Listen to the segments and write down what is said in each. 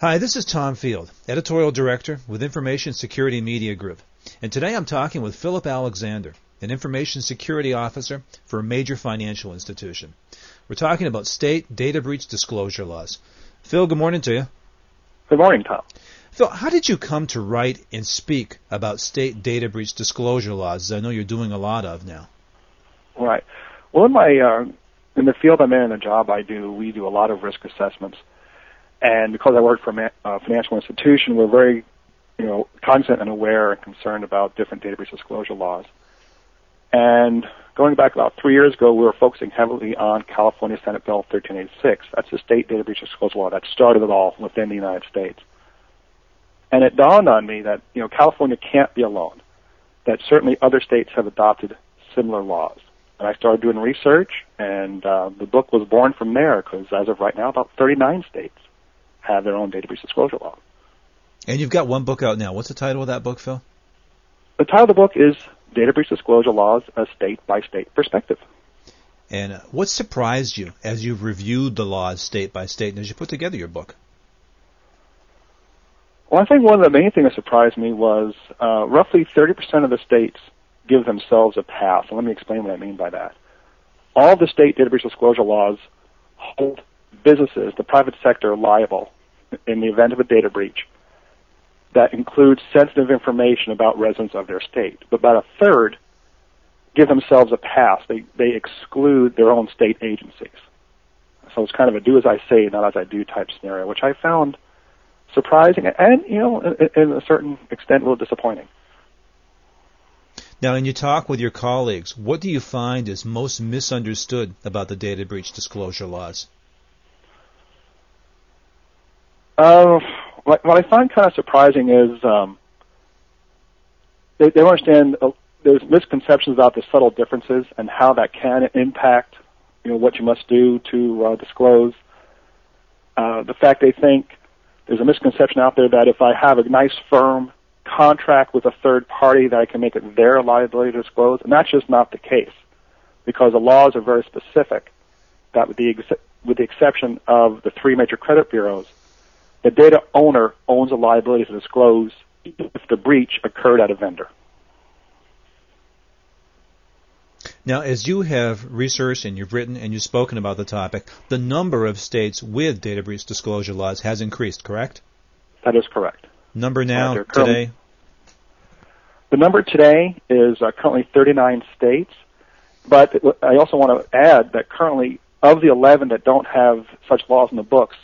Hi, this is Tom Field, Editorial Director with Information Security Media Group. And today I'm talking with Philip Alexander, an Information Security Officer for a major financial institution. We're talking about state data breach disclosure laws. Phil, good morning to you. Good morning, Tom. Phil, how did you come to write and speak about state data breach disclosure laws? I know you're doing a lot of now. Right. Well, in my uh, in the field I'm in, and the job I do, we do a lot of risk assessments. And because I work for a uh, financial institution, we're very, you know, cognizant and aware and concerned about different data breach disclosure laws. And going back about three years ago, we were focusing heavily on California Senate Bill 1386. That's the state data breach disclosure law that started it all within the United States. And it dawned on me that, you know, California can't be alone. That certainly other states have adopted similar laws. And I started doing research, and uh, the book was born from there because as of right now, about 39 states have their own data breach disclosure law. And you've got one book out now. What's the title of that book, Phil? The title of the book is Data Breach Disclosure Laws, a State by State Perspective. And uh, what surprised you as you've reviewed the laws state by state and as you put together your book? Well, I think one of the main things that surprised me was uh, roughly 30% of the states give themselves a pass. And let me explain what I mean by that. All the state data breach disclosure laws hold businesses, the private sector, liable in the event of a data breach that includes sensitive information about residents of their state. But about a third give themselves a pass. They, they exclude their own state agencies. So it's kind of a do as I say, not as I do type scenario, which I found surprising and, you know, in, a certain extent, a little disappointing. Now, in your talk with your colleagues, what do you find is most misunderstood about the data breach disclosure laws? Uh, what, what I find kind of surprising is um, they, they don't understand. Uh, there's misconceptions about the subtle differences and how that can impact, you know, what you must do to uh, disclose. Uh, the fact they think there's a misconception out there that if I have a nice firm contract with a third party, that I can make it their liability to disclose, and that's just not the case, because the laws are very specific. That with the ex- with the exception of the three major credit bureaus, the data owner owns a liability to disclose if the breach occurred at a vendor. Now, as you have researched and you've written and you've spoken about the topic, the number of states with data breach disclosure laws has increased, correct? That is correct. Number now today? The number today is uh, currently 39 states, but I also want to add that currently, of the 11 that don't have such laws in the books,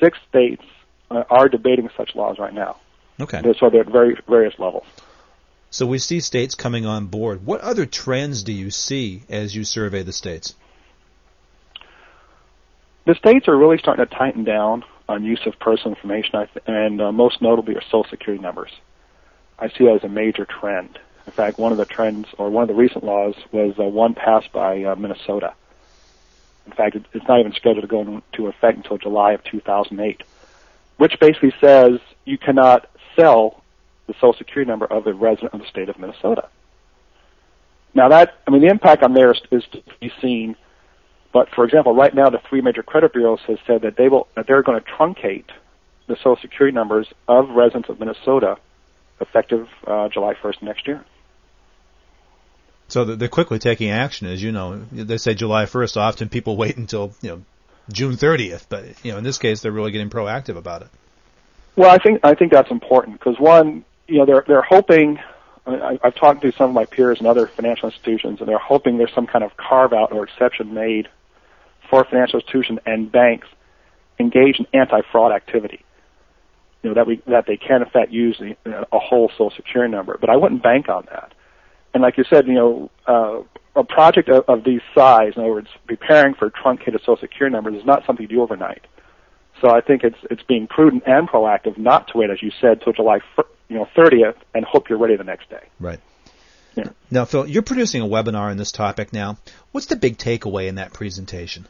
six states are debating such laws right now. Okay. So they're at very various levels. So we see states coming on board. What other trends do you see as you survey the states? The states are really starting to tighten down on use of personal information, and uh, most notably are social security numbers. I see that as a major trend. In fact, one of the trends, or one of the recent laws, was uh, one passed by uh, Minnesota. In fact, it's not even scheduled to go into effect until July of 2008 which basically says you cannot sell the social security number of a resident of the state of Minnesota. Now that, I mean, the impact on there is, is to be seen. But for example, right now the three major credit bureaus have said that they will, that they're going to truncate the social security numbers of residents of Minnesota effective uh, July 1st next year. So they're quickly taking action, as you know. They say July 1st. Often people wait until you know June 30th, but you know in this case they're really getting proactive about it. Well, I think I think that's important because one, you know, they're they're hoping. I, I've talked to some of my peers and other financial institutions, and they're hoping there's some kind of carve out or exception made for financial institutions and banks engage in anti-fraud activity. You know that we that they can in fact use a, a whole social security number, but I wouldn't bank on that. And like you said, you know, uh, a project of, of these size, in other words, preparing for truncated social security numbers, is not something you do overnight. So I think it's it's being prudent and proactive not to wait, as you said, till July you know 30th and hope you're ready the next day. Right. Yeah. Now, Phil, you're producing a webinar on this topic now. What's the big takeaway in that presentation?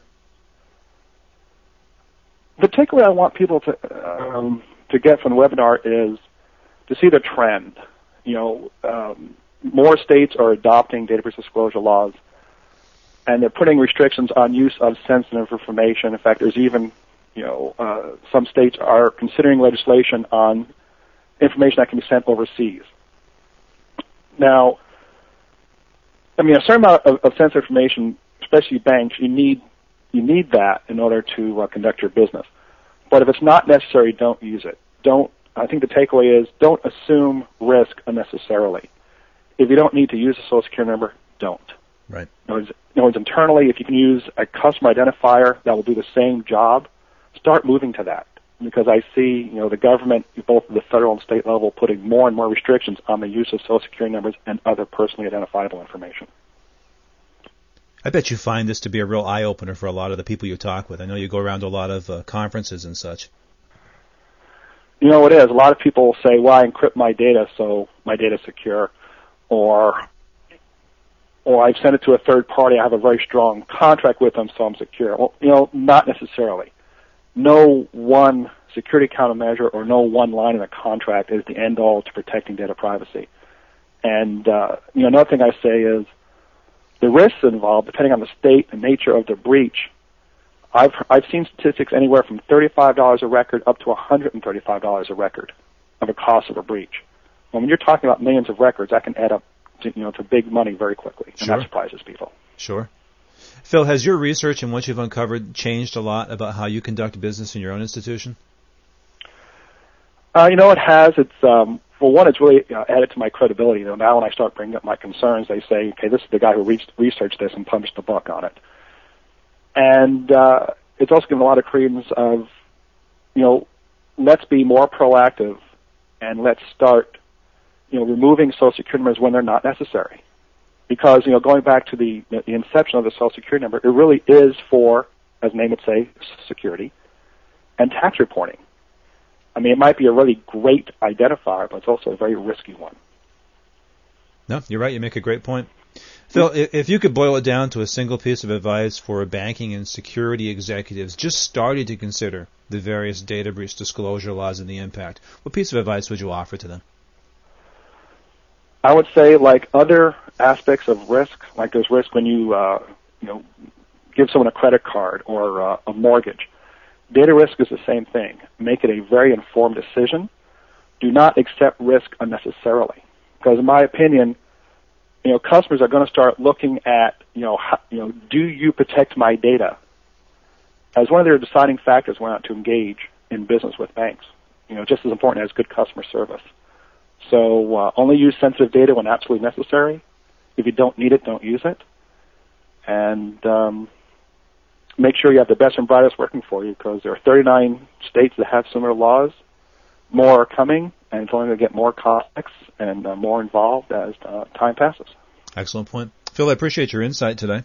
The takeaway I want people to um, to get from the webinar is to see the trend. You know, um, more states are adopting data breach disclosure laws, and they're putting restrictions on use of sensitive information. In fact, there's even you know, uh, some states are considering legislation on information that can be sent overseas. Now, I mean, a certain amount of, of sensitive information, especially banks, you need you need that in order to uh, conduct your business. But if it's not necessary, don't use it. Don't. I think the takeaway is don't assume risk unnecessarily. If you don't need to use a social security number, don't. Right. In other, words, in other words, internally, if you can use a customer identifier that will do the same job, start moving to that. Because I see, you know, the government, both at the federal and state level, putting more and more restrictions on the use of social security numbers and other personally identifiable information. I bet you find this to be a real eye opener for a lot of the people you talk with. I know you go around to a lot of uh, conferences and such. You know, it is. A lot of people say, "Well, I encrypt my data so my data's secure," or or I've sent it to a third party. I have a very strong contract with them, so I'm secure. Well, you know, not necessarily. No one security countermeasure or no one line in a contract is the end all to protecting data privacy. And uh, you know, another thing I say is the risks involved, depending on the state and nature of the breach. I've I've seen statistics anywhere from thirty-five dollars a record up to one hundred and thirty-five dollars a record of a cost of a breach. Well, when you're talking about millions of records, that can add up to, you know to big money very quickly, and Sure. that surprises people. Sure. Phil, has your research and what you've uncovered changed a lot about how you conduct business in your own institution? Uh, you know, it has. It's um, well, one, it's really uh, added to my credibility. You know, now when I start bringing up my concerns, they say, "Okay, this is the guy who re- researched this and published a book on it." And uh, it's also given a lot of credence of, you know, let's be more proactive and let's start, you know, removing social security numbers when they're not necessary. Because you know, going back to the the inception of the social security number, it really is for, as name would say, security and tax reporting. I mean, it might be a really great identifier, but it's also a very risky one. No, you're right. You make a great point. Phil, if you could boil it down to a single piece of advice for banking and security executives just starting to consider the various data breach disclosure laws and the impact, what piece of advice would you offer to them? I would say, like other aspects of risk, like there's risk when you, uh, you know, give someone a credit card or uh, a mortgage. Data risk is the same thing. Make it a very informed decision. Do not accept risk unnecessarily, because in my opinion, you know, customers are going to start looking at, you know, how, you know, do you protect my data as one of their deciding factors when to engage in business with banks. You know, just as important as good customer service. So uh, only use sensitive data when absolutely necessary. If you don't need it, don't use it. And um, make sure you have the best and brightest working for you because there are 39 states that have similar laws. More are coming, and it's only going to get more complex and uh, more involved as uh, time passes. Excellent point. Phil, I appreciate your insight today.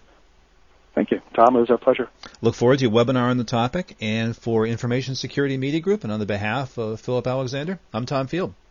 Thank you. Tom, it was a pleasure. Look forward to your webinar on the topic. And for Information Security Media Group and on the behalf of Philip Alexander, I'm Tom Field.